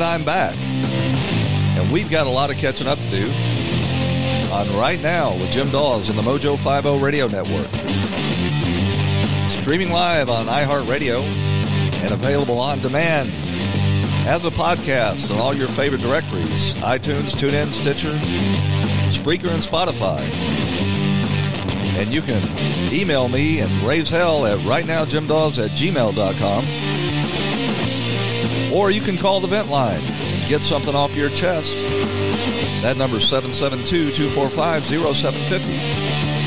And I'm back. And we've got a lot of catching up to do on Right Now with Jim Daws and the Mojo 50 Radio Network. Streaming live on iHeartRadio and available on demand as a podcast on all your favorite directories iTunes, TuneIn, Stitcher, Spreaker, and Spotify. And you can email me and raise hell at rightnowjimdaws at gmail.com. Or you can call the vent line and get something off your chest. That number is 772 245 0750.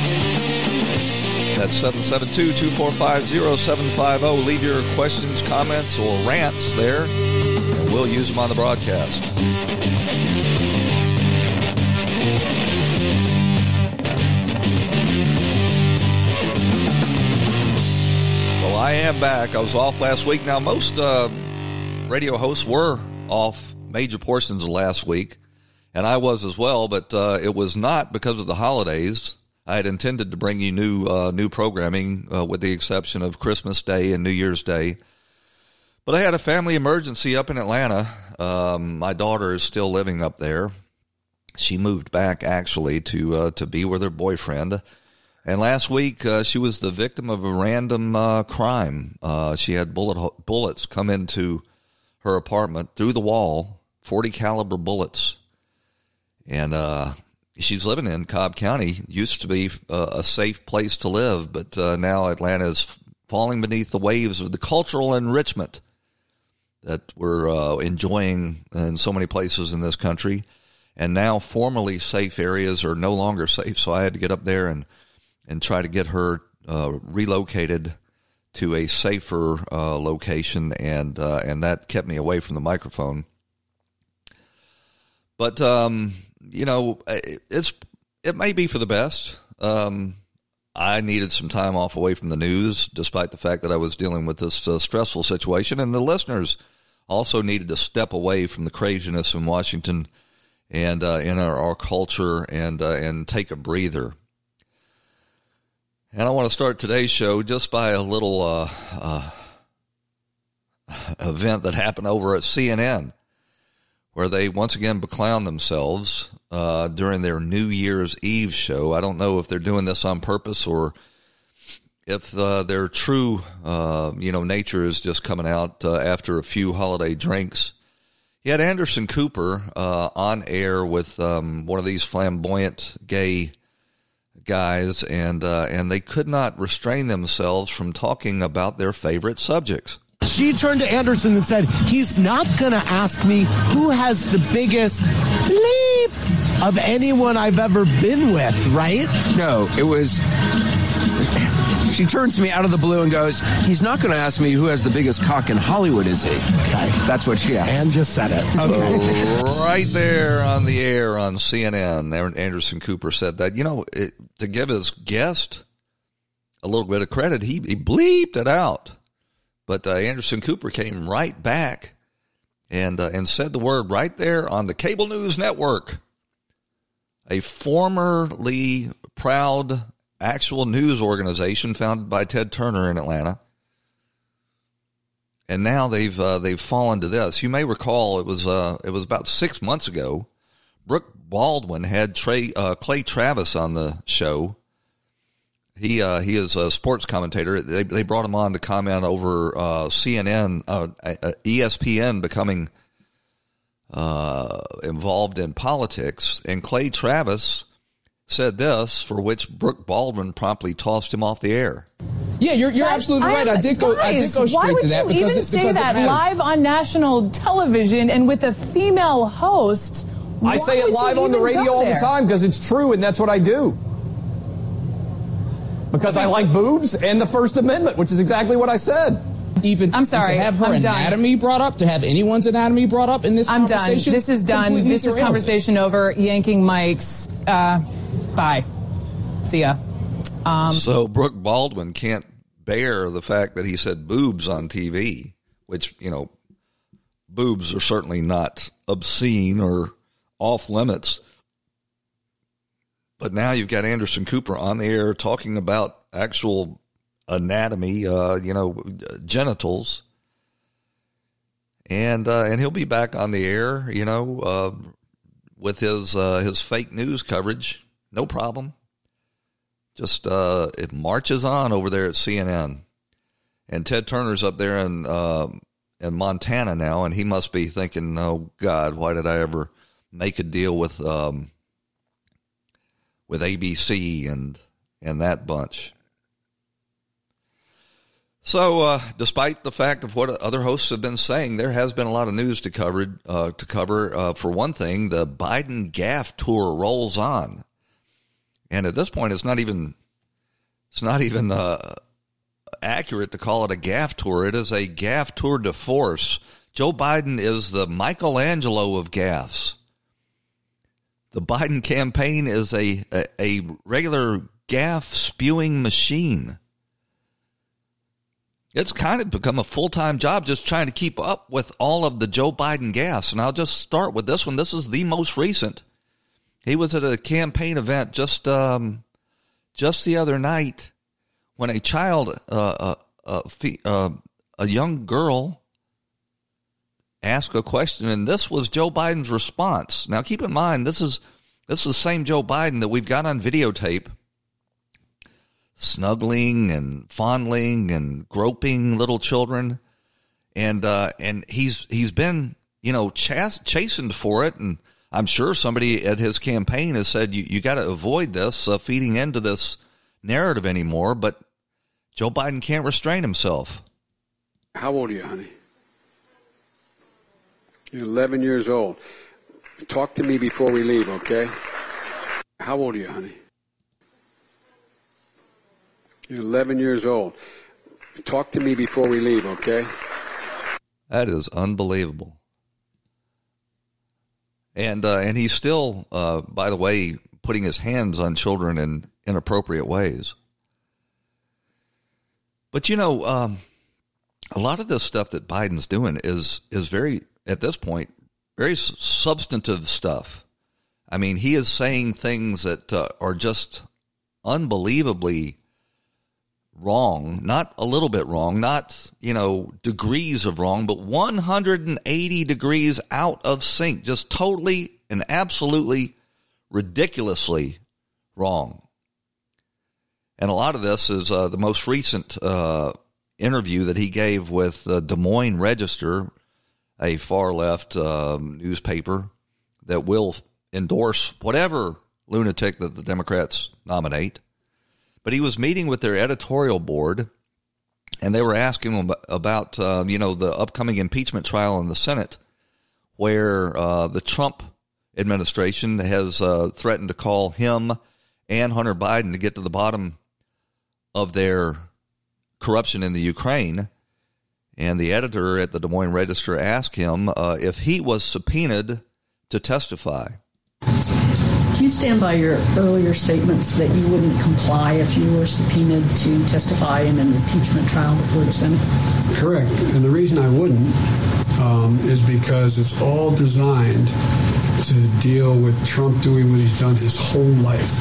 That's 772 245 0750. Leave your questions, comments, or rants there, and we'll use them on the broadcast. Well, I am back. I was off last week. Now, most uh, radio hosts were off major portions of last week, and I was as well, but uh, it was not because of the holidays. I had intended to bring you new uh, new programming, uh, with the exception of Christmas Day and New Year's Day. But I had a family emergency up in Atlanta. Um, my daughter is still living up there. She moved back actually to uh, to be with her boyfriend. And last week, uh, she was the victim of a random uh, crime. Uh, she had bullet bullets come into her apartment through the wall, forty caliber bullets, and uh, she's living in Cobb County. Used to be uh, a safe place to live, but uh, now Atlanta is falling beneath the waves of the cultural enrichment that we're enjoying in so many places in this country. And now, formerly safe areas are no longer safe. So I had to get up there and and try to get her uh, relocated to a safer uh, location, and uh, and that kept me away from the microphone. But um, you know, it's it may be for the best. Um, I needed some time off away from the news, despite the fact that I was dealing with this uh, stressful situation, and the listeners also needed to step away from the craziness in Washington and uh, in our, our culture and uh, and take a breather. And I want to start today's show just by a little uh, uh, event that happened over at CNN, where they once again beclown themselves uh, during their New Year's Eve show. I don't know if they're doing this on purpose or if uh, their true, uh, you know, nature is just coming out uh, after a few holiday drinks. You had Anderson Cooper on air with um, one of these flamboyant gay guys, and uh, and they could not restrain themselves from talking about their favorite subjects. She turned to Anderson and said, "He's not going to ask me who has the biggest bleep of anyone I've ever been with, right?" No, it was she turns to me out of the blue and goes, "He's not going to ask me who has the biggest cock in Hollywood, is he?" Okay, that's what she asked. And just said it. Okay, right there on the air on CNN, Anderson Cooper said that. You know, it, to give his guest a little bit of credit, he, he bleeped it out, but uh, Anderson Cooper came right back and uh, and said the word right there on the cable news network. A formerly proud actual news organization founded by Ted Turner in Atlanta. And now they've uh, they've fallen to this. You may recall it was uh, it was about six months ago. Brooke Baldwin had Trey, uh, Clay Travis on the show. He uh, he is a sports commentator. They they brought him on to comment over uh, CNN, uh, ESPN becoming involved in politics, and Clay Travis said this, for which Brooke Baldwin promptly tossed him off the air. Yeah, you're, you're absolutely right. I, I did go. Guys, I did go straight to that. Why would you even say that live on national television and with a female host? I say it live on the radio all the time because it's true, and that's what I do. Because I like boobs and the First Amendment, which is exactly what I said. Even I'm sorry. To have her I'm anatomy done. brought up, to have anyone's anatomy brought up in this I'm conversation. done. This is done. This is conversation over. Yanking mics. Uh, Bye. See ya. Um, so Brooke Baldwin can't bear the fact that he said boobs on TV, which, you know, boobs are certainly not obscene or off limits. But now you've got Anderson Cooper on the air talking about actual anatomy, uh, you know, genitals. and uh, and he'll be back on the air, you know, uh, with his uh, his fake news coverage, no problem. Just uh, it marches on over there at CNN, and Ted Turner's up there in uh, in Montana now, and he must be thinking, "Oh God, why did I ever make a deal with um, with ABC and and that bunch?" So, uh, despite the fact of what other hosts have been saying, there has been a lot of news to cover. Uh, to cover, uh, for one thing, the Biden gaffe tour rolls on, and at this point, it's not even it's not even uh, accurate to call it a gaffe tour. It is a gaffe tour de force. Joe Biden is the Michelangelo of gaffes. The Biden campaign is a, a, a regular gaffe spewing machine it's kind of become a full time job just trying to keep up with all of the Joe Biden gas. And I'll just start with this one. This is the most recent. He was at a campaign event just um, just the other night when a child, uh, uh, uh, a young girl, asked a question, and this was Joe Biden's response. Now, keep in mind, this is this is the same Joe Biden that we've got on videotape snuggling and fondling and groping little children, and uh, and he's he's been you know chas- chastened for it, and I'm sure somebody at his campaign has said you you got to avoid this uh, feeding into this narrative anymore, but Joe Biden can't restrain himself. How old are you, honey? You're 11 years old. Talk to me before we leave, okay? How old are you, honey? You're 11 years old. Talk to me before we leave, okay? That is unbelievable. And uh, and he's still, uh, by the way, putting his hands on children in inappropriate ways. But you know, um, a lot of this stuff that Biden's doing is is very at this point very substantive stuff. I mean, he is saying things that uh, are just unbelievably wrong, not a little bit wrong, not, you know, degrees of wrong, but 180 degrees out of sync, just totally and absolutely ridiculously wrong. And a lot of this is uh, the most recent uh, interview that he gave with the Des Moines Register, a far left um, newspaper that will endorse whatever lunatic that the Democrats nominate. But he was meeting with their editorial board, and they were asking him about, uh, you know, the upcoming impeachment trial in the Senate, where uh, the Trump administration has uh, threatened to call him and Hunter Biden to get to the bottom of their corruption in the Ukraine. And the editor at the Des Moines Register asked him uh, if he was subpoenaed to testify. You stand by your earlier statements that you wouldn't comply if you were subpoenaed to testify in an impeachment trial before the Senate? Correct. And the reason I wouldn't um, is because it's all designed to deal with Trump doing what he's done his whole life,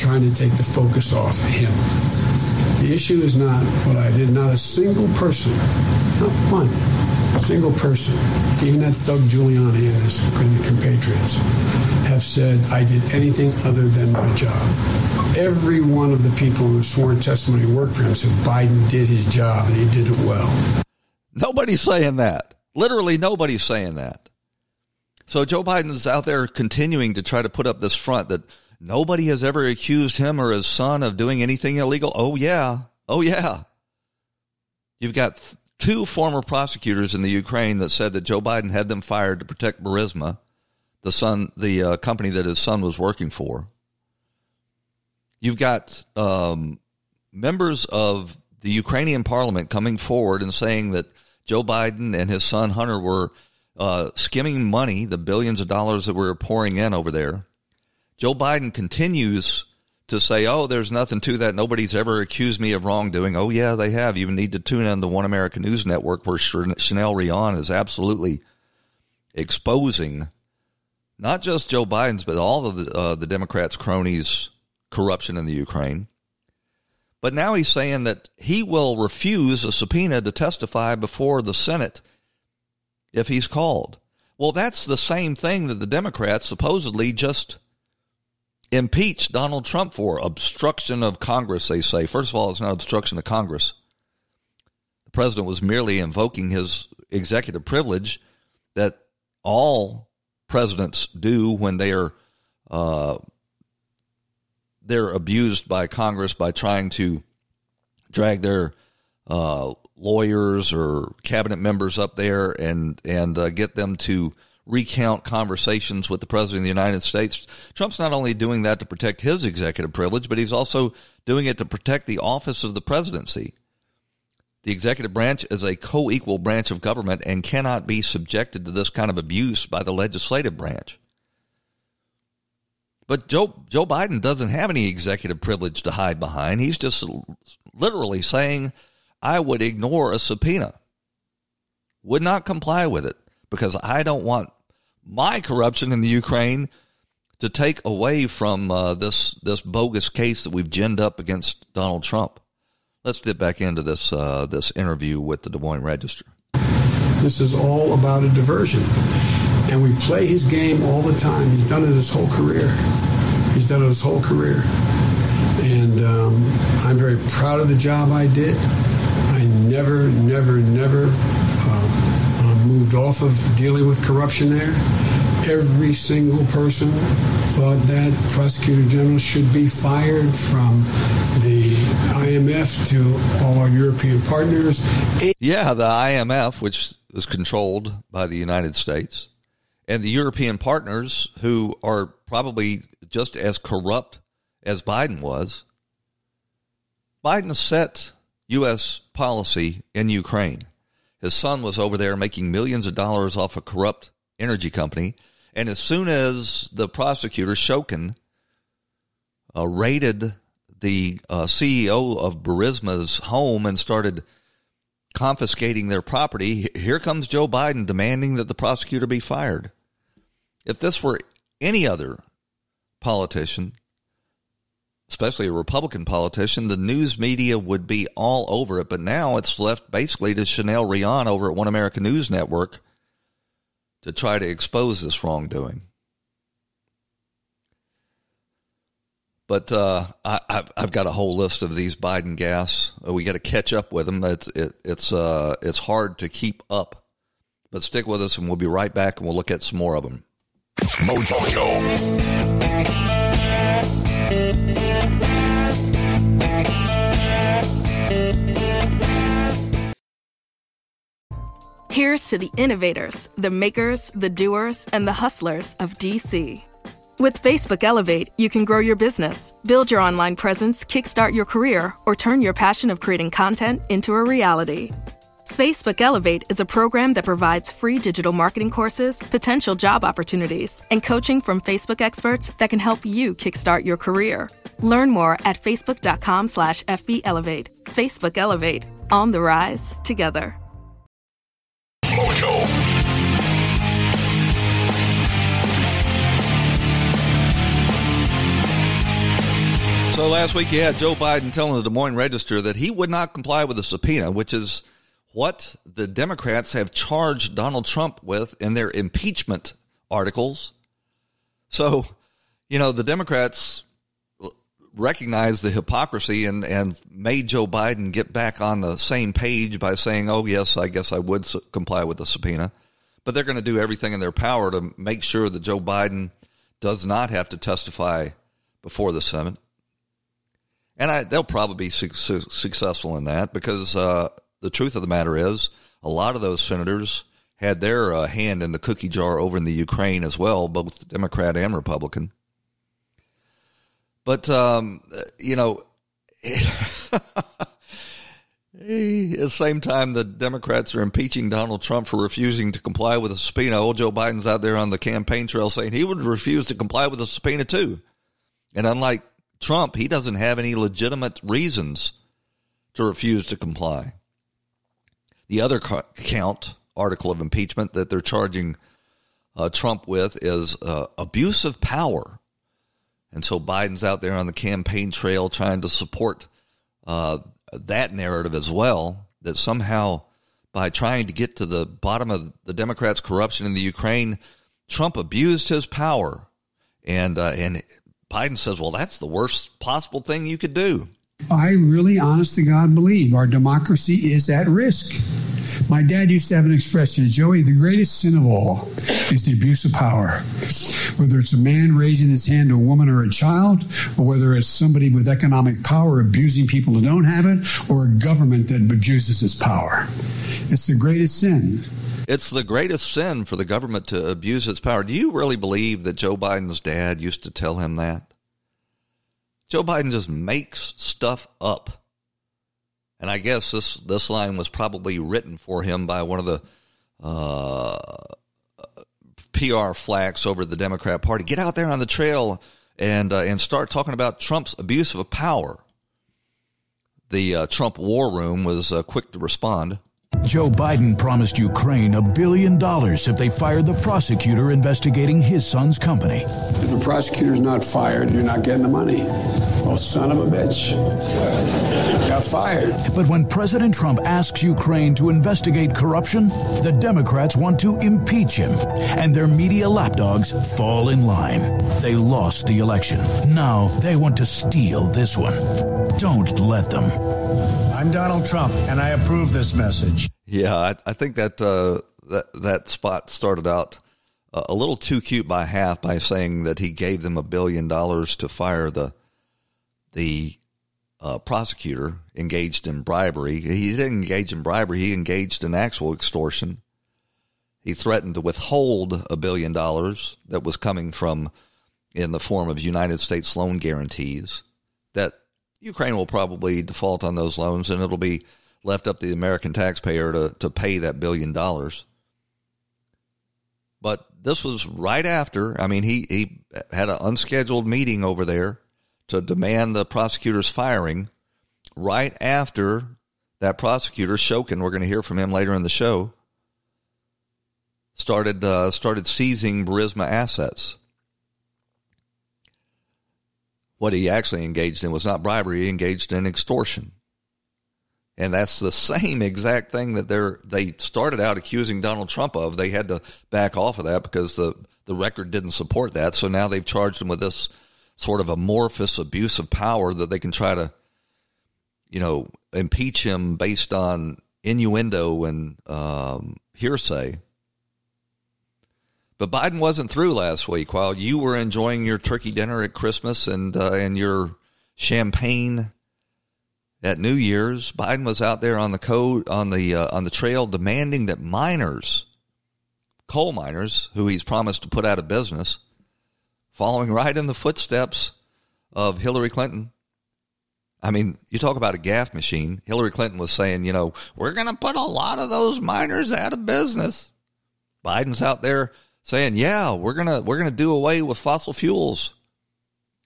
trying to take the focus off him. The issue is not what I did. Not a single person, not one single person, even that Doug Giuliani and his compatriots, have said I did anything other than my job. Every one of the people who sworn testimony worked for him said Biden did his job and he did it well. Nobody's saying that. Literally, nobody's saying that. So Joe Biden's out there continuing to try to put up this front that nobody has ever accused him or his son of doing anything illegal. Oh, yeah. Oh, yeah. You've got two former prosecutors in the Ukraine that said that Joe Biden had them fired to protect Burisma the son, the uh, company that his son was working for. You've got um, members of the Ukrainian parliament coming forward and saying that Joe Biden and his son Hunter were uh, skimming money, the billions of dollars that we were pouring in over there. Joe Biden continues to say, "Oh, there's nothing to that. Nobody's ever accused me of wrongdoing." Oh, yeah, they have. You need to tune in to One American News Network, where Chanel Rion is absolutely exposing not just Joe Biden's, but all of the, uh, the Democrats' cronies' corruption in the Ukraine. But now he's saying that he will refuse a subpoena to testify before the Senate if he's called. Well, that's the same thing that the Democrats supposedly just impeached Donald Trump for obstruction of Congress, they say. First of all, it's not obstruction of Congress. The president was merely invoking his executive privilege that all presidents do when they are uh, they're abused by Congress by trying to drag their uh, lawyers or cabinet members up there and and uh, get them to recount conversations with the president of the United States. Trump's not only doing that to protect his executive privilege, but he's also doing it to protect the office of the presidency. The executive branch is a co equal branch of government and cannot be subjected to this kind of abuse by the legislative branch. But Joe, Joe Biden doesn't have any executive privilege to hide behind. He's just literally saying, I would ignore a subpoena, would not comply with it because I don't want my corruption in the Ukraine to take away from uh, this this bogus case that we've ginned up against Donald Trump. Let's dip back into this uh, this interview with the Des Moines Register. This is all about a diversion, and we play his game all the time. He's done it his whole career. He's done it his whole career, and um, I'm very proud of the job I did. I never, never, never moved off of dealing with corruption there. Every single person thought that prosecutor general should be fired from the IMF to all our European partners. Yeah, the IMF, which is controlled by the United States, and the European partners, who are probably just as corrupt as Biden was. Biden set U.S. policy in Ukraine. His son was over there making millions of dollars off a corrupt energy company. And as soon as the prosecutor, Shokin, uh, raided the uh, CEO of Burisma's home and started confiscating their property, here comes Joe Biden demanding that the prosecutor be fired. If this were any other politician, especially a Republican politician, the news media would be all over it. But now it's left basically to Chanel Rion over at One America News Network to try to expose this wrongdoing. But uh, I, have got a whole list of these Biden gas. We got to catch up with them. It's it, it's uh, it's hard to keep up. But stick with us, and we'll be right back, and we'll look at some more of them. Mojo. Here's to the innovators, the makers, the doers, and the hustlers of DC. With Facebook Elevate, you can grow your business, build your online presence, kickstart your career, or turn your passion of creating content into a reality. Facebook Elevate is a program that provides free digital marketing courses, potential job opportunities, and coaching from Facebook experts that can help you kickstart your career. Learn more at facebook.com slash fbelevate. Facebook Elevate. On the rise together. So last week you had Joe Biden telling the Des Moines Register that he would not comply with a subpoena, which is what the Democrats have charged Donald Trump with in their impeachment articles. So, you know, the Democrats recognized the hypocrisy and, and made Joe Biden get back on the same page by saying, oh, yes, I guess I would comply with the subpoena. But they're going to do everything in their power to make sure that Joe Biden does not have to testify before the Senate. And I, they'll probably be su- su- successful in that because uh, the truth of the matter is, a lot of those senators had their uh, hand in the cookie jar over in the Ukraine as well, both Democrat and Republican. But um, you know, at the same time, the Democrats are impeaching Donald Trump for refusing to comply with a subpoena. Old Joe Biden's out there on the campaign trail saying he would refuse to comply with a subpoena too. And unlike Trump, he doesn't have any legitimate reasons to refuse to comply. The other count article of impeachment that they're charging uh, Trump with is uh, abuse of power. And so Biden's out there on the campaign trail trying to support uh, that narrative as well that somehow by trying to get to the bottom of the Democrats' corruption in the Ukraine. Trump abused his power, and uh, and Biden says, "Well, that's the worst possible thing you could do." I really, honest to God, believe our democracy is at risk. My dad used to have an expression, Joey, the greatest sin of all is the abuse of power. Whether it's a man raising his hand to a woman or a child, or whether it's somebody with economic power abusing people who don't have it, or a government that abuses its power. It's the greatest sin. It's the greatest sin for the government to abuse its power. Do you really believe that Joe Biden's dad used to tell him that? Joe Biden just makes stuff up. And I guess this, this line was probably written for him by one of the uh, PR flacks over the Democrat Party. Get out there on the trail and, uh, and start talking about Trump's abuse of power. The uh, Trump war room was uh, quick to respond. Joe Biden promised Ukraine a billion dollars if they fired the prosecutor investigating his son's company. If the prosecutor's not fired, you're not getting the money. Oh, son of a bitch. Got fired. But when President Trump asks Ukraine to investigate corruption, the Democrats want to impeach him, and their media lapdogs fall in line. They lost the election. Now they want to steal this one. Don't let them. I'm Donald Trump, and I approve this message. Yeah, I, I think that uh, that that spot started out uh, a little too cute by half by saying that he gave them a billion dollars to fire the the uh, prosecutor engaged in bribery. He didn't engage in bribery; he engaged in actual extortion. He threatened to withhold a billion dollars that was coming from in the form of United States loan guarantees that Ukraine will probably default on those loans, and it'll be left up to the American taxpayer to, to pay that billion dollars. But this was right after. I mean, he, he had an unscheduled meeting over there to demand the prosecutor's firing right after that prosecutor, Shokin, we're going to hear from him later in the show, started uh, started seizing Burisma assets what he actually engaged in was not bribery, he engaged in extortion. And that's the same exact thing that they're they started out accusing Donald Trump of. They had to back off of that because the, the record didn't support that. So now they've charged him with this sort of amorphous abuse of power that they can try to, you know, impeach him based on innuendo and um, hearsay. But Biden wasn't through last week. While you were enjoying your turkey dinner at Christmas and uh, and your champagne at New Year's, Biden was out there on the code on the uh, on the trail demanding that miners, coal miners, who he's promised to put out of business, following right in the footsteps of Hillary Clinton. I mean, you talk about a gaffe machine. Hillary Clinton was saying, you know, we're going to put a lot of those miners out of business. Biden's out there saying, "Yeah, we're gonna we're gonna do away with fossil fuels.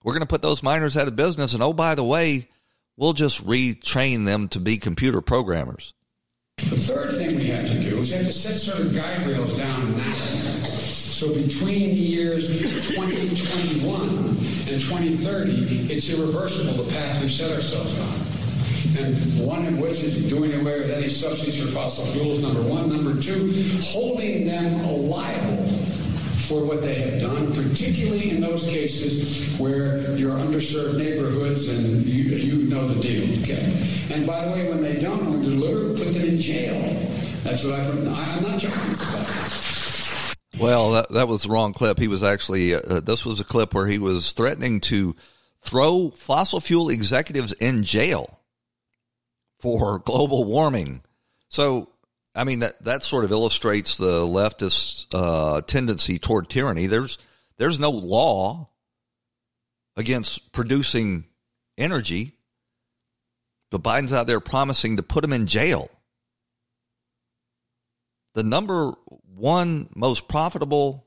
We're gonna put those miners out of business, and oh by the way, we'll just retrain them to be computer programmers." The third thing we have to do is we have to set certain guide rails down now. So between the years 2021 and 2030, it's irreversible the path we've set ourselves on and one of which is doing away with any subsidies for fossil fuels, number one. Number two, holding them liable for what they have done, particularly in those cases where you're underserved neighborhoods and you, you know the deal. Okay? And by the way, when they don't when deliver, put them in jail. That's what I've, I'm not joking about. Well, that, that was the wrong clip. He was actually, uh, this was a clip where he was threatening to throw fossil fuel executives in jail for global warming. So, I mean that that sort of illustrates the leftist uh, tendency toward tyranny. There's there's no law against producing energy, but Biden's out there promising to put them in jail. The number one most profitable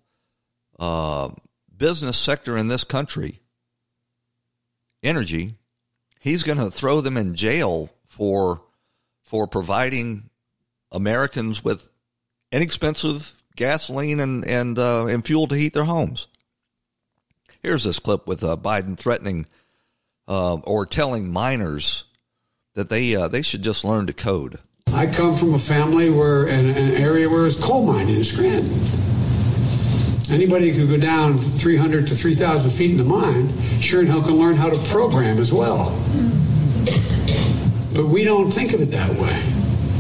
uh, business sector in this country, energy, he's going to throw them in jail for for providing Americans with inexpensive gasoline and and uh, and fuel to heat their homes. Here's this clip with uh, Biden threatening uh, or telling miners that they uh, they should just learn to code. I come from a family where, in an area where it's coal mining in Scranton. Anybody who could go down 300 to 3,000 feet in the mine, sure and hell can learn how to program as well. But we don't think of it that way.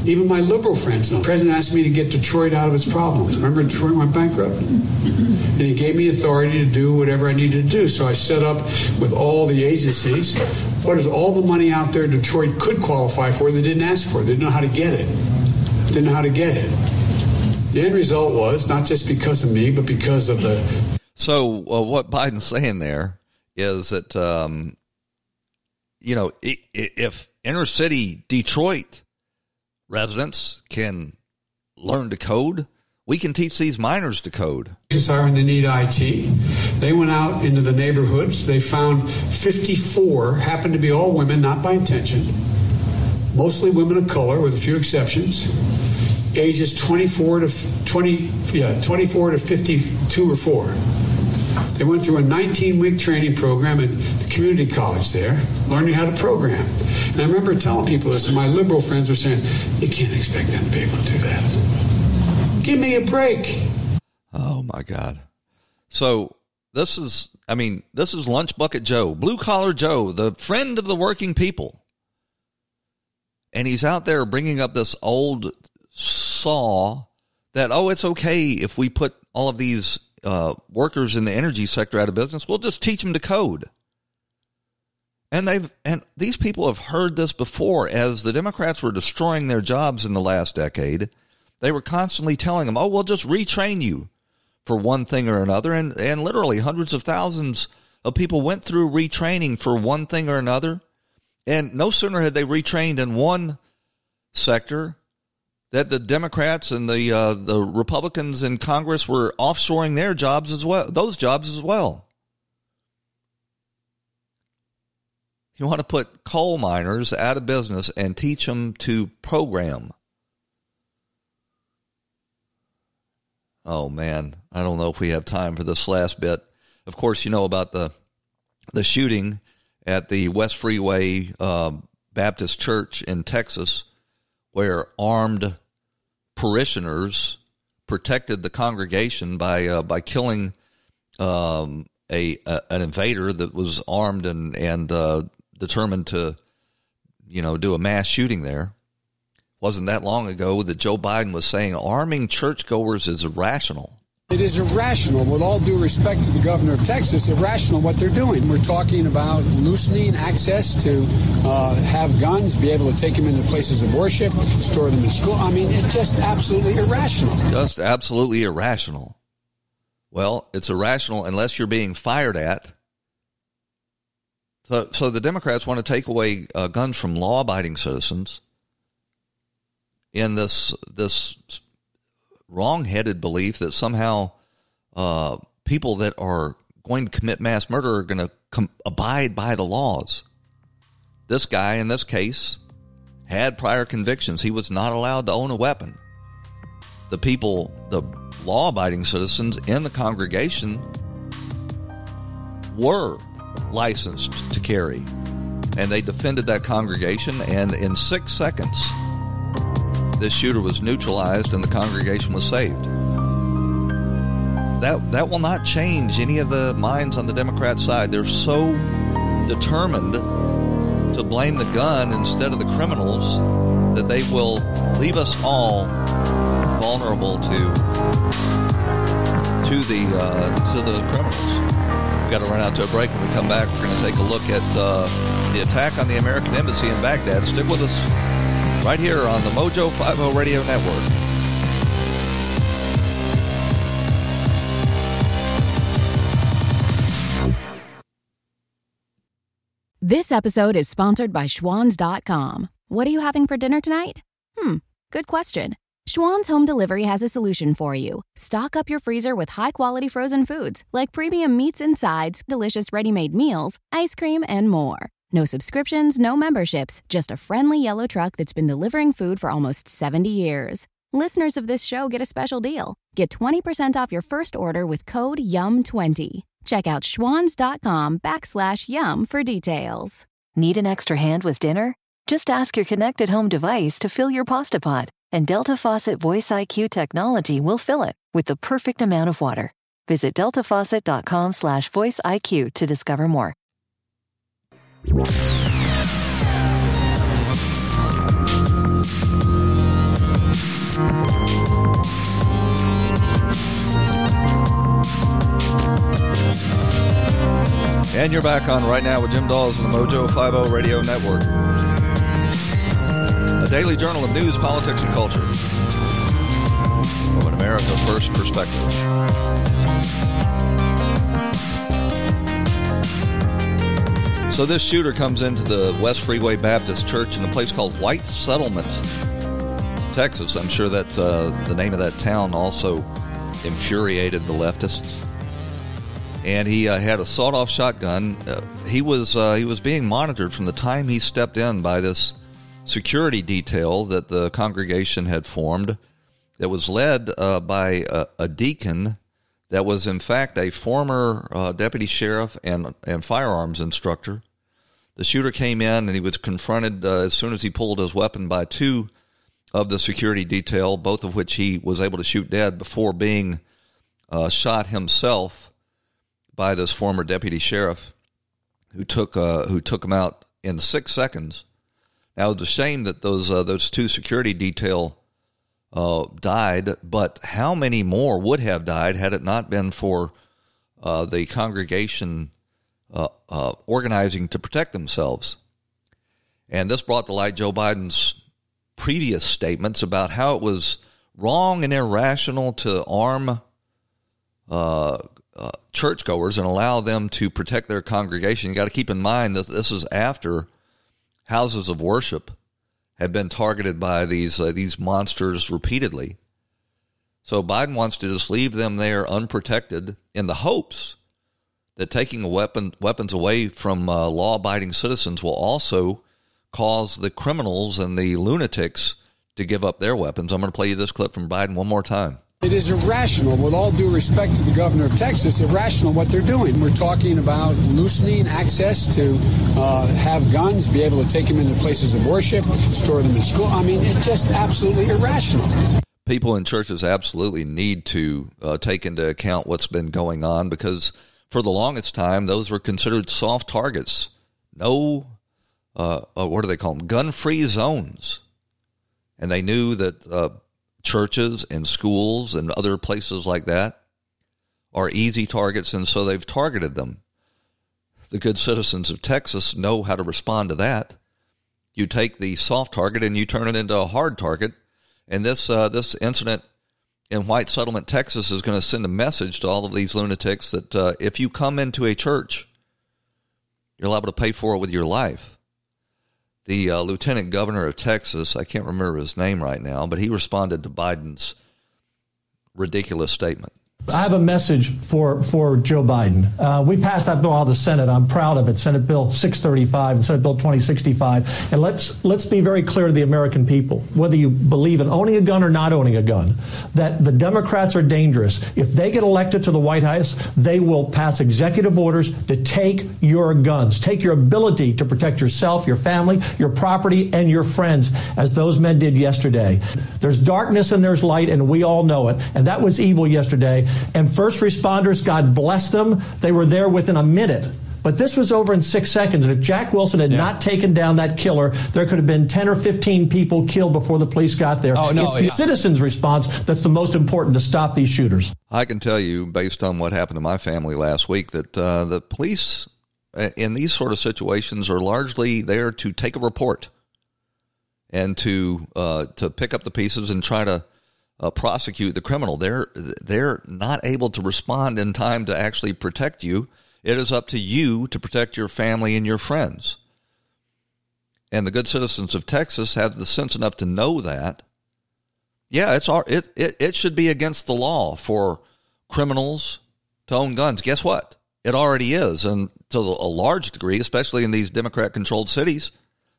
Even my liberal friends. The president asked me to get Detroit out of its problems. Remember Detroit went bankrupt? And he gave me authority to do whatever I needed to do. So I set up with all the agencies. What is all the money out there Detroit could qualify for they didn't ask for? They didn't know how to get it. Didn't know how to get it. The end result was not just because of me, but because of the. So uh, what Biden's saying there is that um, you know if inner city Detroit residents can learn to code, we can teach these miners to code. Siren, they need IT. They went out into the neighborhoods. They found 54, happened to be all women, not by intention, mostly women of color, with a few exceptions, ages 24 to 20, yeah, 24 to 52 or 4. They went through a 19 week training program at the community college there, learning how to program. And I remember telling people this, and my liberal friends were saying, You can't expect them to be able to do that. Give me a break. Oh, my God. So this is, I mean, this is Lunch Bucket Joe, Blue Collar Joe, the friend of the working people. And he's out there bringing up this old saw that, oh, it's okay if we put all of these uh, workers in the energy sector out of business. We'll just teach them to code. And they've and these people have heard this before as the Democrats were destroying their jobs in the last decade. They were constantly telling them, "Oh, we'll just retrain you for one thing or another." And and literally hundreds of thousands of people went through retraining for one thing or another. And no sooner had they retrained in one sector that the Democrats and the uh, the Republicans in Congress were offshoring their jobs as well, those jobs as well. You want to put coal miners out of business and teach them to program. Oh man, I don't know if we have time for this last bit. Of course, you know about the the shooting at the West Freeway uh, Baptist Church in Texas where armed parishioners protected the congregation by uh, by killing um, a, a, an invader that was armed and and uh, determined to you know do a mass shooting there. Wasn't that long ago that Joe Biden was saying arming churchgoers is irrational. It is irrational, with all due respect to the governor of Texas, irrational what they're doing. We're talking about loosening access to uh, have guns, be able to take them into places of worship, store them in school. I mean, it's just absolutely irrational. Just absolutely irrational. Well, it's irrational unless you're being fired at. So, so the Democrats want to take away uh, guns from law-abiding citizens in this this wrong-headed belief that somehow uh, people that are going to commit mass murder are going to com- abide by the laws. This guy in this case had prior convictions. He was not allowed to own a weapon. The people, the law-abiding citizens in the congregation were licensed to carry. And they defended that congregation, and in six seconds, this shooter was neutralized and the congregation was saved. That that will not change any of the minds on the Democrat side. They're so determined to blame the gun instead of the criminals that they will leave us all vulnerable to to the uh, to the criminals. We've got to run out to a break. When we come back, we're going to take a look at uh, the attack on the American embassy in Baghdad. Stick with us right here on the Mojo 50 Radio Network. This episode is sponsored by Schwans.com. What are you having for dinner tonight? Hmm, good question. Schwan's Home Delivery has a solution for you. Stock up your freezer with high quality frozen foods like premium meats and sides, delicious ready made meals, ice cream, and more. No subscriptions, no memberships, just a friendly yellow truck that's been delivering food for almost 70 years. Listeners of this show get a special deal. Get 20% off your first order with code YUM20. Check out schwans.com backslash YUM for details. Need an extra hand with dinner? Just ask your connected home device to fill your pasta pot, and Delta Faucet Voice IQ technology will fill it with the perfect amount of water. Visit deltafaucet.com slash voice IQ to discover more. And you're back on right now with Jim Daws and the Mojo 50 Radio Network. A daily journal of news, politics, and culture. From an America First perspective. So this shooter comes into the West Freeway Baptist Church in a place called White Settlement, Texas. I'm sure that uh, the name of that town also infuriated the leftists and he uh, had a sawed-off shotgun. Uh, he was uh, he was being monitored from the time he stepped in by this security detail that the congregation had formed. That was led uh, by a, a, deacon that was in fact a former uh, deputy sheriff and and firearms instructor. The shooter came in and he was confronted uh, as soon as he pulled his weapon by two of the security detail, both of which he was able to shoot dead before being shot himself by this former deputy sheriff who took uh, who took him out in six seconds. Now it's a shame that those uh, those two security detail uh, died, but how many more would have died had it not been for uh, the congregation uh, uh, organizing to protect themselves? And this brought to light Joe Biden's previous statements about how it was wrong and irrational to arm uh, uh, churchgoers and allow them to protect their congregation. You got to keep in mind that this is after houses of worship have been targeted by these uh, these monsters repeatedly. So Biden wants to just leave them there unprotected in the hopes that taking weapon weapons away from uh, law-abiding citizens will also cause the criminals and the lunatics to give up their weapons. I'm going to play you this clip from Biden one more time. It is irrational, with all due respect to the governor of Texas, irrational what they're doing. We're talking about loosening access to uh, have guns, be able to take them into places of worship, store them in school. I mean, it's just absolutely irrational. People in churches absolutely need to uh, take into account what's been going on because for the longest time, those were considered soft targets. No, uh, uh what do they call them? Gun free zones. And they knew that uh, churches and schools and other places like that are easy targets, and so they've targeted them. The good citizens of Texas know how to respond to that. You take the soft target and you turn it into a hard target, and this uh, this incident in White Settlement, Texas, is going to send a message to all of these lunatics that uh, if you come into a church, you're liable to pay for it with your life the uh, lieutenant governor of Texas, I can't remember his name right now, but he responded to Biden's ridiculous statement. I have a message for, for Joe Biden. Uh, we passed that bill out of the Senate. I'm proud of it. Senate Bill 635 and Senate Bill 2065. And let's let's be very clear to the American people, whether you believe in owning a gun or not owning a gun, that the Democrats are dangerous. If they get elected to the White House, they will pass executive orders to take your guns, take your ability to protect yourself, your family, your property, and your friends, as those men did yesterday. There's darkness and there's light, and we all know it. And that was evil yesterday. And first responders, God bless them, they were there within a minute. But this was over in six seconds. And if Jack Wilson had yeah. not taken down that killer, there could have been 10 or 15 people killed before the police got there. Oh, no, it's the yeah. citizens' response that's the most important to stop these shooters. I can tell you, based on what happened to my family last week, that uh, the police uh, in these sort of situations are largely there to take a report and to uh, to pick up the pieces and try to uh, prosecute the criminal. They're they're not able to respond in time to actually protect you. It is up to you to protect your family and your friends. And the good citizens of Texas have the sense enough to know that. Yeah, it's our, it, it it should be against the law for criminals to own guns. Guess what? It already is, and to a large degree, especially in these Democrat-controlled cities,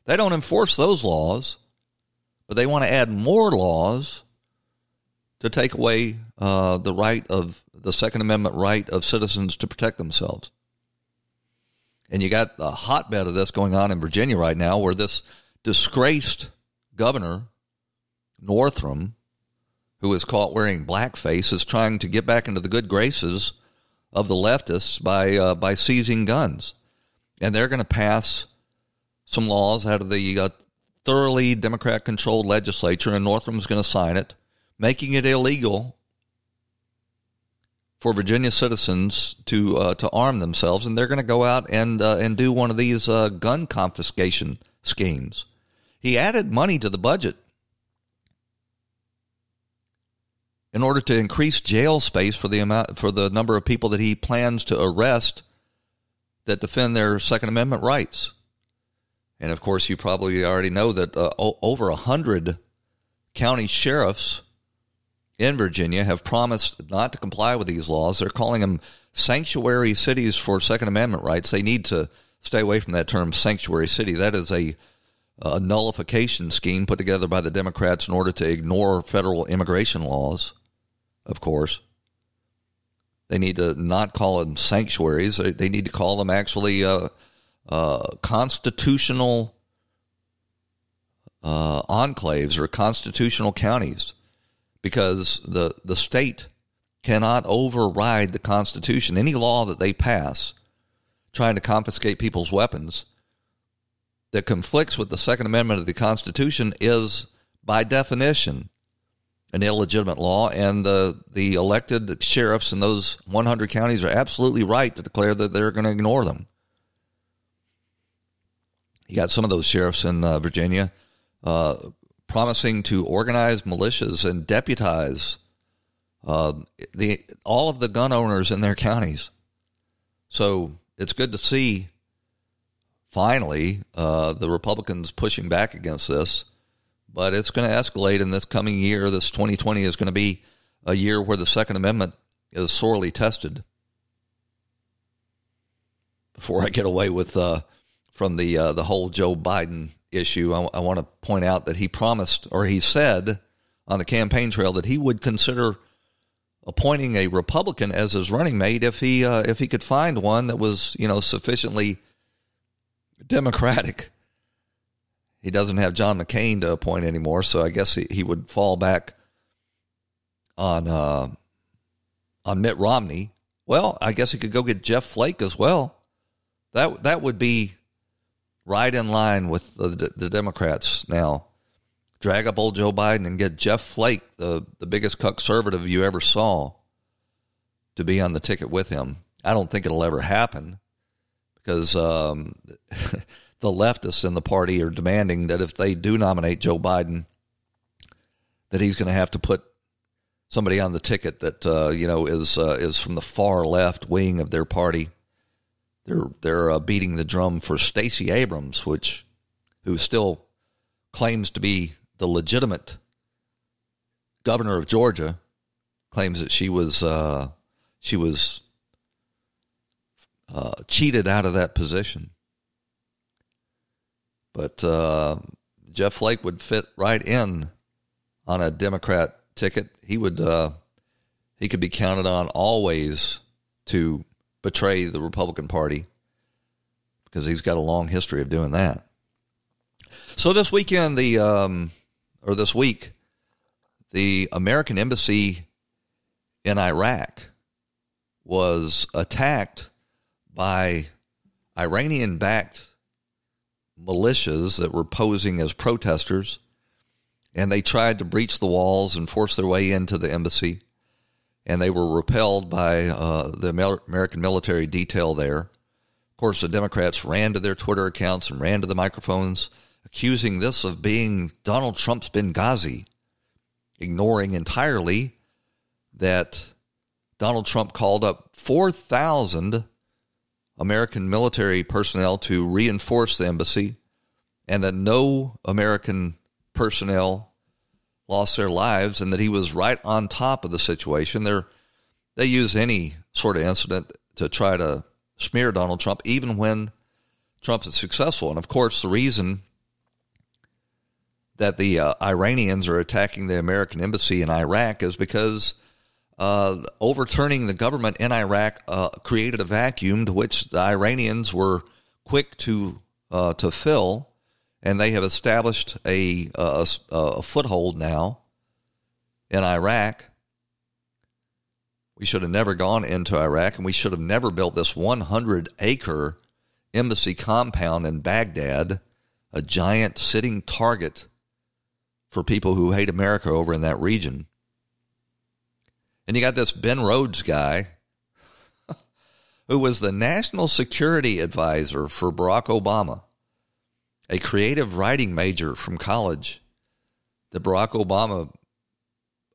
they don't enforce those laws, but they want to add more laws to take away uh, the right of the Second Amendment right of citizens to protect themselves. And you got a hotbed of this going on in Virginia right now, where this disgraced governor Northam, who was caught wearing blackface, is trying to get back into the good graces of the leftists by uh, by seizing guns, and they're going to pass some laws out of the uh, thoroughly Democrat-controlled legislature, and Northam's going to sign it, making it illegal for Virginia citizens to uh, to arm themselves, and they're going to go out and uh, and do one of these uh, gun confiscation schemes. He added money to the budget in order to increase jail space for the amount for the number of people that he plans to arrest that defend their Second Amendment rights. And of course, you probably already know that uh, over a hundred county sheriffs in Virginia have promised not to comply with these laws. They're calling them sanctuary cities for Second Amendment rights. They need to stay away from that term sanctuary city. That is a, a nullification scheme put together by the Democrats in order to ignore federal immigration laws of course. They need to not call them sanctuaries. They need to call them actually uh, uh, constitutional uh, enclaves or constitutional counties because the, the state cannot override the Constitution. Any law that they pass trying to confiscate people's weapons that conflicts with the Second Amendment of the Constitution is, by definition, an illegitimate law, and the the elected sheriffs in those 100 counties are absolutely right to declare that they're going to ignore them. You got some of those sheriffs in uh, Virginia uh, promising to organize militias and deputize uh, the all of the gun owners in their counties. So it's good to see finally uh, the Republicans pushing back against this but it's going to escalate in this coming year. This 2020 is going to be a year where the Second Amendment is sorely tested. Before I get away with uh, from the uh, the whole Joe Biden issue, I, I want to point out that he promised or he said on the campaign trail that he would consider appointing a Republican as his running mate if he uh, if he could find one that was you know sufficiently democratic he doesn't have John McCain to appoint anymore, so I guess he, he would fall back on uh, on Mitt Romney. Well, I guess he could go get Jeff Flake as well. That that would be right in line with the, the Democrats now. Drag up old Joe Biden and get Jeff Flake, the, the biggest conservative you ever saw, to be on the ticket with him. I don't think it'll ever happen because um, the leftists in the party are demanding that if they do nominate Joe Biden, that he's going to have to put somebody on the ticket that uh, you know is uh, is from the far left wing of their party. They're they're uh, beating the drum for Stacey Abrams, which who still claims to be the legitimate governor of Georgia, claims that she was uh, she was uh, cheated out of that position. But uh, Jeff Flake would fit right in on a Democrat ticket. He would uh, he could be counted on always to betray the Republican Party because he's got a long history of doing that. So this weekend, the um, or this week, the American embassy in Iraq was attacked by Iranian-backed militias that were posing as protesters, and they tried to breach the walls and force their way into the embassy, and they were repelled by uh, the American military detail there. Of course, the Democrats ran to their Twitter accounts and ran to the microphones, accusing this of being Donald Trump's Benghazi, ignoring entirely that Donald Trump called up 4,000 American military personnel to reinforce the embassy, and that no American personnel lost their lives, and that he was right on top of the situation. They're, they use any sort of incident to try to smear Donald Trump, even when Trump is successful. And of course, the reason that the uh, Iranians are attacking the American embassy in Iraq is because uh, overturning the government in Iraq uh, created a vacuum to which the Iranians were quick to uh, to fill, and they have established a, a, a foothold now in Iraq. We should have never gone into Iraq, and we should have never built this 100 acre embassy compound in Baghdad, a giant sitting target for people who hate America over in that region. And you got this Ben Rhodes guy who was the national security advisor for Barack Obama, a creative writing major from college that Barack Obama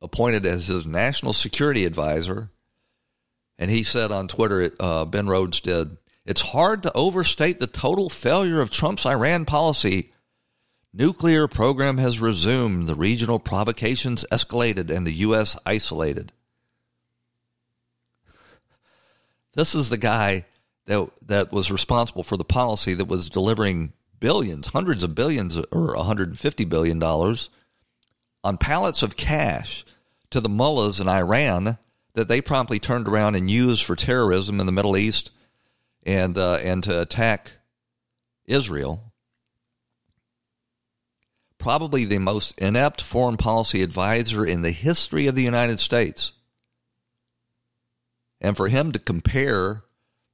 appointed as his national security advisor. And he said on Twitter, uh, Ben Rhodes did, it's hard to overstate the total failure of Trump's Iran policy. Nuclear program has resumed, the regional provocations escalated, and the U.S. isolated. This is the guy that that was responsible for the policy that was delivering billions, hundreds of billions, or 150 billion dollars on pallets of cash to the mullahs in Iran that they promptly turned around and used for terrorism in the Middle East and uh, and to attack Israel. Probably the most inept foreign policy advisor in the history of the United States. And for him to compare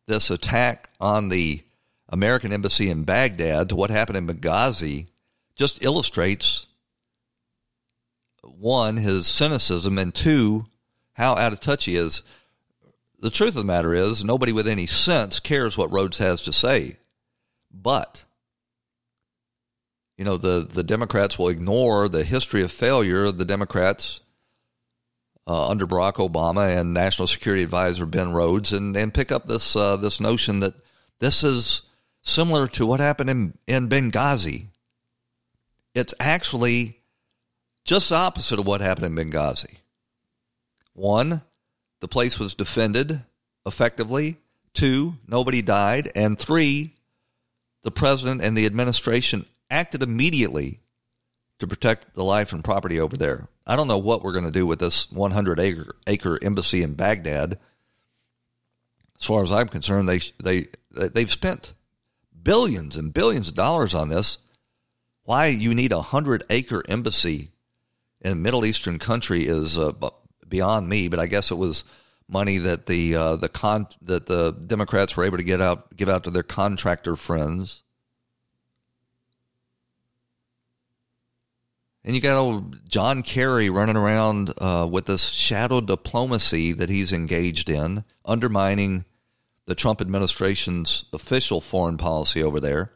this attack on the American embassy in Baghdad to what happened in Benghazi just illustrates one, his cynicism, and two, how out of touch he is. The truth of the matter is, nobody with any sense cares what Rhodes has to say. But, you know, the, the Democrats will ignore the history of failure of the Democrats uh, under Barack Obama and National Security Advisor Ben Rhodes and, and pick up this, uh, this notion that this is similar to what happened in, in Benghazi. It's actually just the opposite of what happened in Benghazi. One, the place was defended effectively. Two, nobody died. And three, the president and the administration acted immediately to protect the life and property over there. I don't know what we're going to do with this 100 acre, acre embassy in Baghdad. As far as I'm concerned, they they they've spent billions and billions of dollars on this. Why you need a hundred acre embassy in a Middle Eastern country is uh, beyond me. But I guess it was money that the uh, the con that the Democrats were able to get out give out to their contractor friends. And you got old John Kerry running around uh, with this shadow diplomacy that he's engaged in, undermining the Trump administration's official foreign policy over there.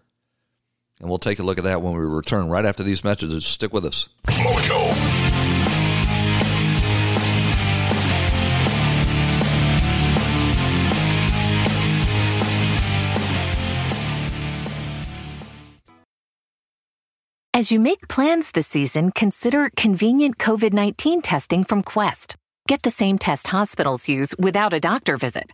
And we'll take a look at that when we return right after these messages. Stick with us. As you make plans this season, consider convenient COVID 19 testing from Quest. Get the same test hospitals use without a doctor visit.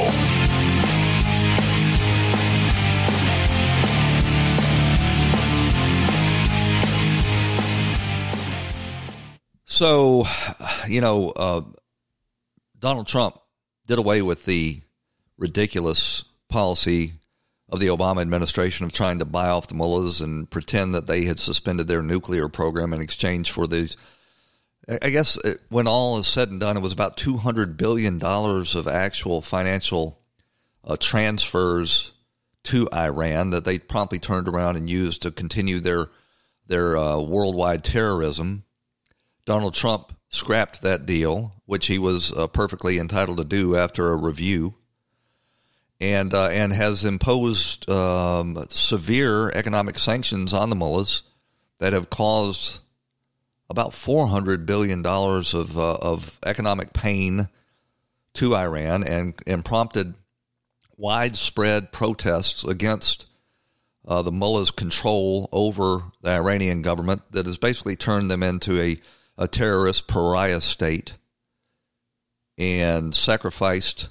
So, you know, uh, Donald Trump did away with the ridiculous policy of the Obama administration of trying to buy off the mullahs and pretend that they had suspended their nuclear program in exchange for these I guess it, when all is said and done, it was about two hundred billion dollars of actual financial uh, transfers to Iran that they promptly turned around and used to continue their their uh, worldwide terrorism. Donald Trump scrapped that deal, which he was uh, perfectly entitled to do after a review, and uh, and has imposed um, severe economic sanctions on the mullahs that have caused about $400 billion of, uh, of economic pain to Iran and, and prompted widespread protests against uh, the mullahs' control over the Iranian government that has basically turned them into a, a terrorist pariah state and sacrificed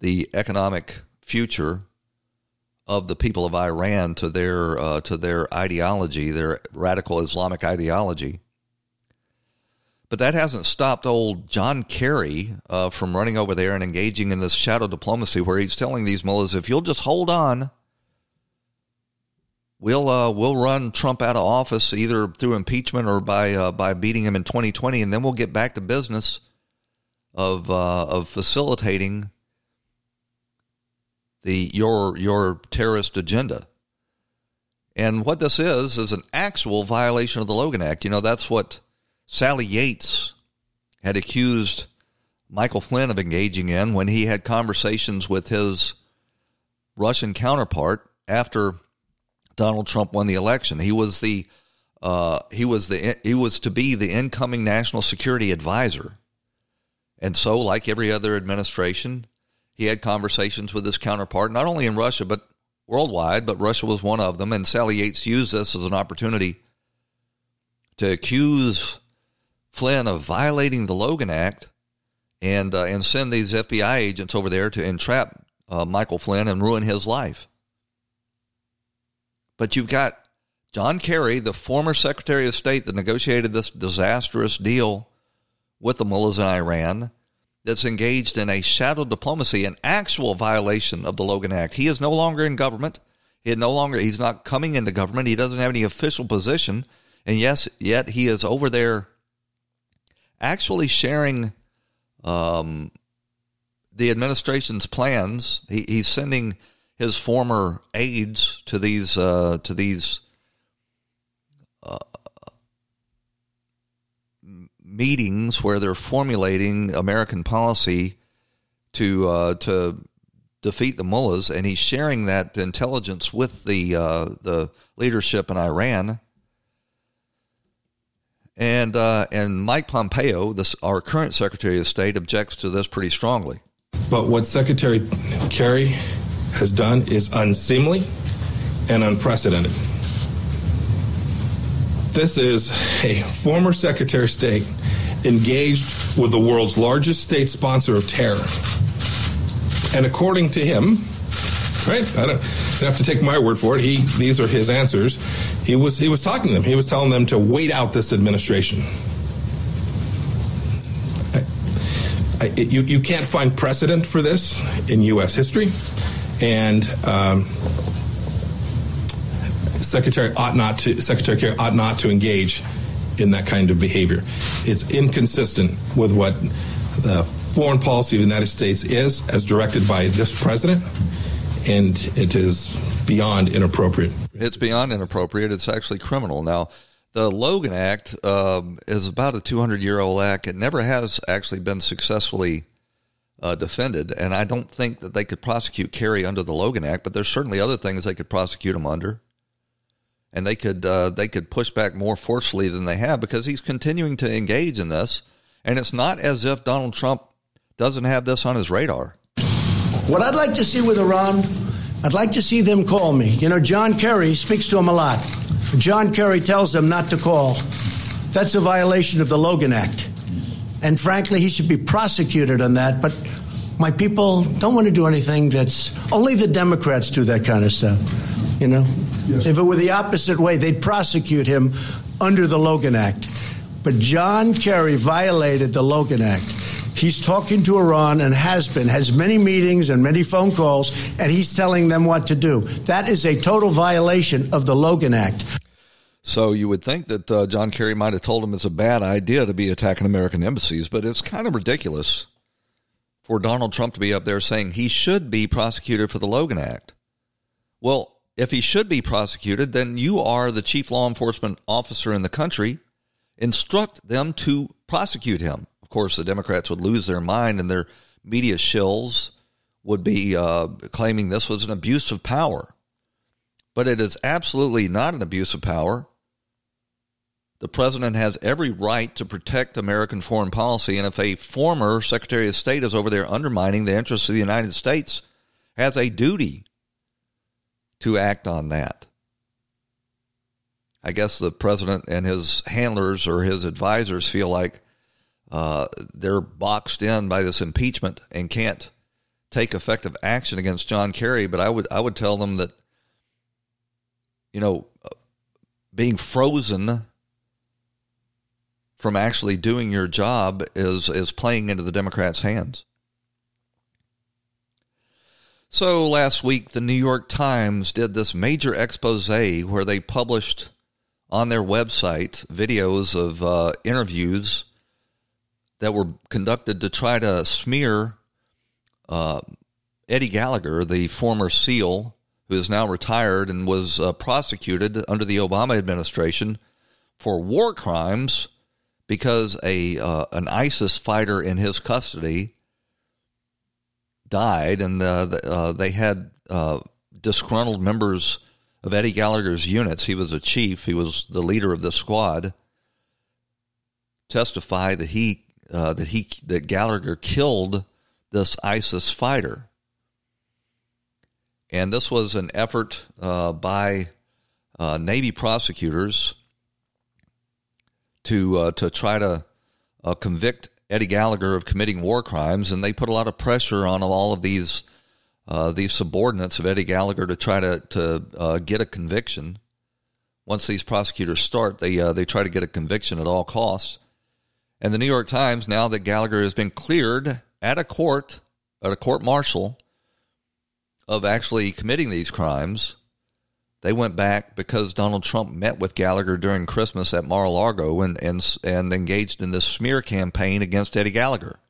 the economic future of the people of Iran to their uh, to their ideology, their radical Islamic ideology. But that hasn't stopped old John Kerry uh, from running over there and engaging in this shadow diplomacy, where he's telling these mullahs, "If you'll just hold on, we'll uh, we'll run Trump out of office either through impeachment or by uh, by beating him in 2020, and then we'll get back to business of uh, of facilitating the your your terrorist agenda. And what this is is an actual violation of the Logan Act. You know, that's what Sally Yates had accused Michael Flynn of engaging in when he had conversations with his Russian counterpart after Donald Trump won the election. He was the uh, he was the he was to be the incoming national security advisor, and so like every other administration, he had conversations with his counterpart, not only in Russia, but worldwide, but Russia was one of them. And Sally Yates used this as an opportunity to accuse Flynn of violating the Logan Act and, uh, and send these FBI agents over there to entrap uh, Michael Flynn and ruin his life. But you've got John Kerry, the former Secretary of State that negotiated this disastrous deal with the mullahs in Iran that's engaged in a shadow diplomacy, an actual violation of the Logan Act. He is no longer in government. He no longer he's not coming into government. He doesn't have any official position, and yes, yet he is over there, actually sharing um, the administration's plans. He, he's sending his former aides to these uh, to these uh, meetings where they're formulating American policy to uh, to defeat the mullahs, and he's sharing that intelligence with the uh, the leadership in Iran. And uh, and Mike Pompeo, this our current Secretary of State, objects to this pretty strongly. But what Secretary Kerry has done is unseemly and unprecedented. This is a former Secretary of State engaged with the world's largest state sponsor of terror. And according to him, right? I don't, have to take my word for it. He these are his answers. He was he was talking to them. He was telling them to wait out this administration. I, I, you you can't find precedent for this in U.S. history, and. Um, Secretary ought not to Secretary Kerry ought not to engage in that kind of behavior. It's inconsistent with what the foreign policy of the United States is, as directed by this president, and it is beyond inappropriate. It's beyond inappropriate. It's actually criminal. Now, the Logan Act um, is about a 200 year old act. It never has actually been successfully uh, defended, and I don't think that they could prosecute Kerry under the Logan Act, but there's certainly other things they could prosecute him under and they could uh, they could push back more forcefully than they have because he's continuing to engage in this, and it's not as if Donald Trump doesn't have this on his radar. What I'd like to see with Iran, I'd like to see them call me. You know, John Kerry speaks to them a lot. John Kerry tells them not to call. That's a violation of the Logan Act. And frankly, he should be prosecuted on that. But my people don't want to do anything that's only the Democrats do that kind of stuff. You know, yes. if it were the opposite way, they'd prosecute him under the Logan Act. But John Kerry violated the Logan Act. He's talking to Iran and has been, has many meetings and many phone calls, and he's telling them what to do. That is a total violation of the Logan Act. So you would think that uh, John Kerry might have told him it's a bad idea to be attacking American embassies, but it's kind of ridiculous for Donald Trump to be up there saying he should be prosecuted for the Logan Act. Well, if he should be prosecuted, then you are the chief law enforcement officer in the country. Instruct them to prosecute him. Of course, the Democrats would lose their mind and their media shills would be uh, claiming this was an abuse of power. But it is absolutely not an abuse of power. The president has every right to protect American foreign policy. And if a former Secretary of State is over there undermining the interests of the United States, has a duty to act on that. I guess the president and his handlers or his advisors feel like uh, they're boxed in by this impeachment and can't take effective action against John Kerry. But I would I would tell them that you know being frozen from actually doing your job is is playing into the Democrats' hands. So last week, the New York Times did this major expose where they published on their website videos of uh, interviews that were conducted to try to smear uh, Eddie Gallagher, the former SEAL who is now retired and was uh, prosecuted under the Obama administration for war crimes because a uh, an ISIS fighter in his custody died, and uh, uh they had uh, disgruntled members of Eddie Gallagher's units. He was a chief. He was the leader of the squad. Testify that he uh, that he that Gallagher killed this ISIS fighter, and this was an effort by Navy prosecutors to uh, to try to uh, convict Eddie Gallagher of committing war crimes, and they put a lot of pressure on all of these uh, these subordinates of Eddie Gallagher to try to to uh, get a conviction. Once these prosecutors start, they uh, they try to get a conviction at all costs. And the New York Times, now that Gallagher has been cleared at a court at a court martial of actually committing these crimes, they went back because Donald Trump met with Gallagher during Christmas at Mar-a-Lago and, and, and engaged in this smear campaign against Eddie Gallagher.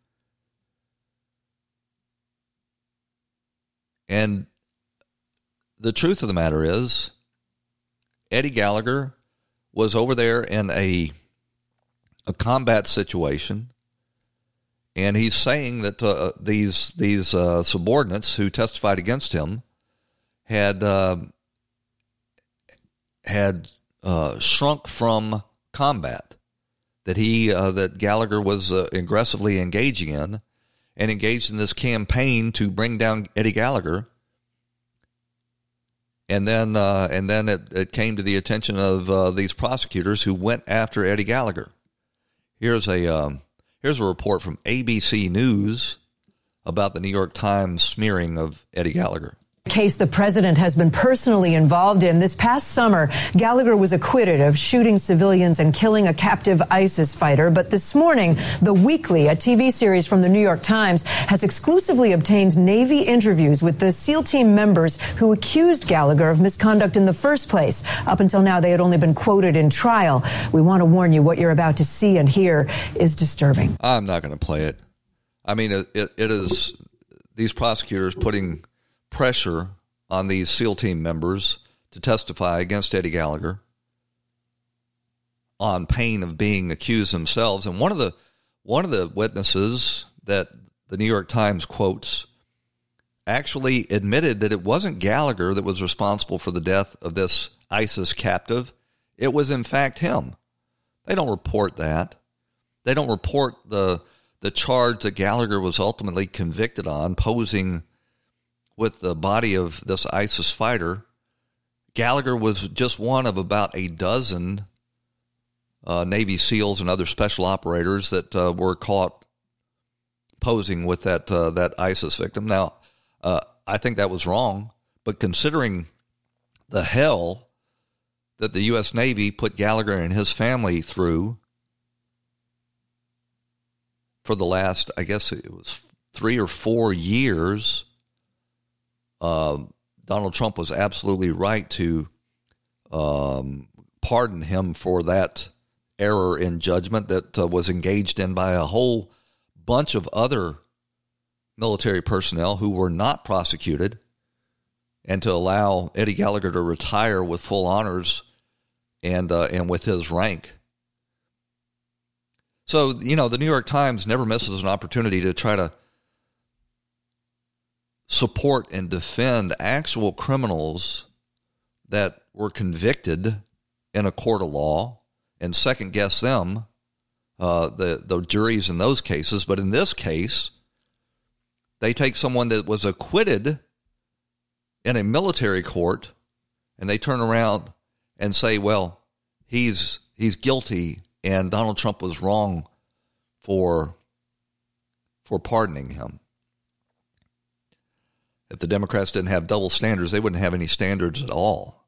And the truth of the matter is, Eddie Gallagher was over there in a a combat situation, and he's saying that uh, these these uh, subordinates who testified against him had uh, had uh, shrunk from combat that he uh, that Gallagher was uh, aggressively engaging in, and engaged in this campaign to bring down Eddie Gallagher. And then, uh, and then it, it, came to the attention of uh, these prosecutors who went after Eddie Gallagher. Here's a um, here's a report from ABC News about the New York Times smearing of Eddie Gallagher case the president has been personally involved in. This past summer, Gallagher was acquitted of shooting civilians and killing a captive ISIS fighter. But this morning, The Weekly, a TV series from the New York Times, has exclusively obtained Navy interviews with the SEAL team members who accused Gallagher of misconduct in the first place. Up until now, they had only been quoted in trial. We want to warn you what you're about to see and hear is disturbing. I'm not going to play it. I mean, it, it, is these prosecutors putting pressure on these SEAL team members to testify against Eddie Gallagher on pain of being accused themselves. And one of the one of the witnesses that the New York Times quotes actually admitted that it wasn't Gallagher that was responsible for the death of this ISIS captive. It was in fact him. They don't report that. They don't report the the charge that Gallagher was ultimately convicted on, posing with the body of this ISIS fighter. Gallagher was just one of about a dozen uh, Navy SEALs and other special operators that uh, were caught posing with that uh, that ISIS victim. Now, uh, I think that was wrong, but considering the hell that the U.S. Navy put Gallagher and his family through for the last, I guess it was three or four years uh, Donald Trump was absolutely right to um, pardon him for that error in judgment that uh, was engaged in by a whole bunch of other military personnel who were not prosecuted, and to allow Eddie Gallagher to retire with full honors and uh, and with his rank. So you know, the New York Times never misses an opportunity to try to support and defend actual criminals that were convicted in a court of law and second guess them, uh, the the juries in those cases. But in this case, they take someone that was acquitted in a military court, and they turn around and say, "Well, he's he's guilty, and Donald Trump was wrong for for pardoning him. If the Democrats didn't have double standards, they wouldn't have any standards at all.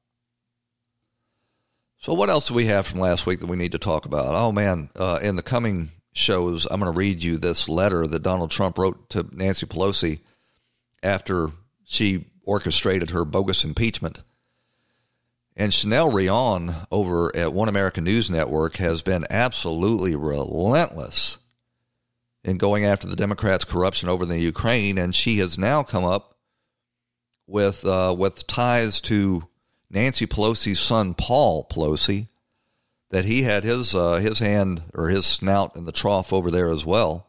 So, what else do we have from last week that we need to talk about? Oh, man, uh, in the coming shows, I'm going to read you this letter that Donald Trump wrote to Nancy Pelosi after she orchestrated her bogus impeachment. And Chanel Rion over at One American News Network has been absolutely relentless in going after the Democrats' corruption over the Ukraine, and she has now come up with uh, with ties to Nancy Pelosi's son Paul Pelosi, that he had his uh, his hand or his snout in the trough over there as well.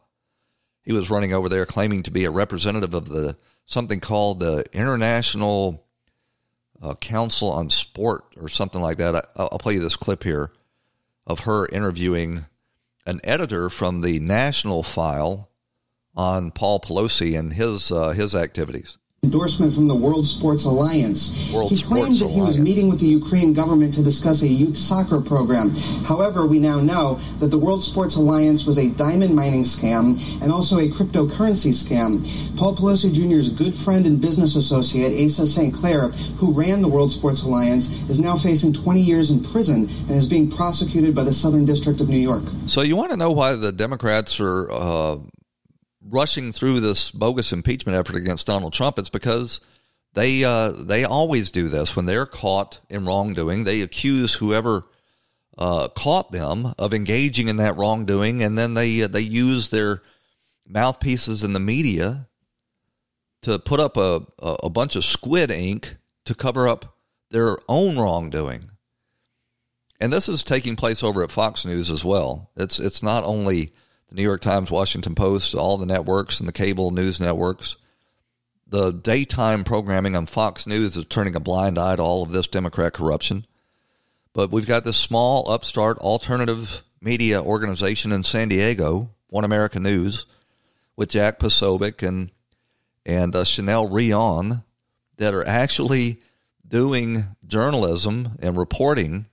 He was running over there claiming to be a representative of the something called the International uh, Council on Sport or something like that. I, I'll play you this clip here of her interviewing an editor from the National File on Paul Pelosi and his uh, his activities endorsement from the World Sports Alliance. World he claimed Sports that he was Alliance. meeting with the Ukraine government to discuss a youth soccer program. However, we now know that the World Sports Alliance was a diamond mining scam and also a cryptocurrency scam. Paul Pelosi Jr.'s good friend and business associate, Asa St. Clair, who ran the World Sports Alliance, is now facing 20 years in prison and is being prosecuted by the Southern District of New York. So you want to know why the Democrats are uh, rushing through this bogus impeachment effort against Donald Trump? It's because they uh, they always do this when they're caught in wrongdoing. They accuse whoever uh, caught them of engaging in that wrongdoing, and then they uh, they use their mouthpieces in the media to put up a, a bunch of squid ink to cover up their own wrongdoing. And this is taking place over at Fox News as well. It's it's not only the New York Times, Washington Post, all the networks and the cable news networks. The daytime programming on Fox News is turning a blind eye to all of this Democrat corruption. But we've got this small upstart alternative media organization in San Diego, One America News, with Jack Posobiec and and uh, Chanel Rion that are actually doing journalism and reporting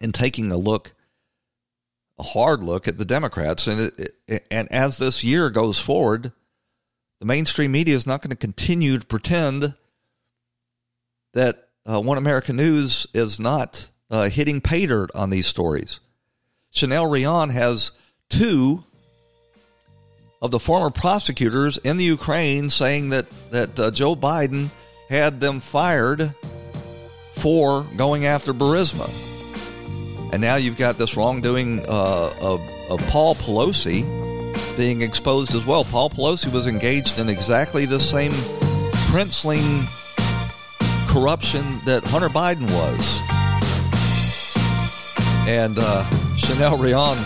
and taking a look, a hard look at the Democrats. And it, and as this year goes forward, the mainstream media is not going to continue to pretend that uh, One American News is not uh, hitting pay dirt on these stories. Chanel Rion has two of the former prosecutors in the Ukraine saying that that uh, Joe Biden had them fired for going after Burisma. And now you've got this wrongdoing uh, of, of Paul Pelosi being exposed as well. Paul Pelosi was engaged in exactly the same princeling corruption that Hunter Biden was. And uh, Chanel Rion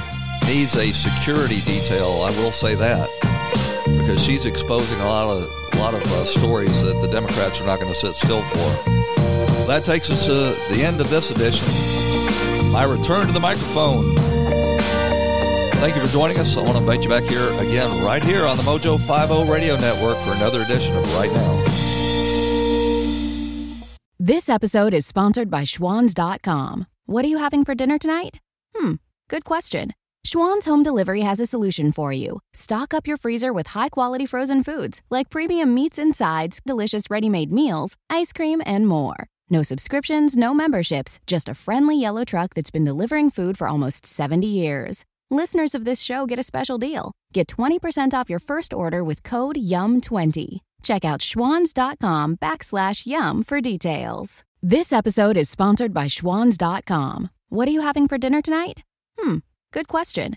needs a security detail. I will say that because she's exposing a lot of a lot of uh, stories that the Democrats are not going to sit still for. That takes us to the end of this edition. My return to the microphone. Thank you for joining us. I want to invite you back here again, right here on the Mojo 50 Radio Network for another edition of Right Now. This episode is sponsored by Schwans.com. What are you having for dinner tonight? Hmm, good question. Schwan's Home Delivery has a solution for you. Stock up your freezer with high quality frozen foods like premium meats and sides, delicious ready made meals, ice cream, and more. No subscriptions, no memberships, just a friendly yellow truck that's been delivering food for almost 70 years. Listeners of this show get a special deal. Get 20% off your first order with code YUM20. Check out schwans.com backslash yum for details. This episode is sponsored by schwans.com. What are you having for dinner tonight? Hmm, good question.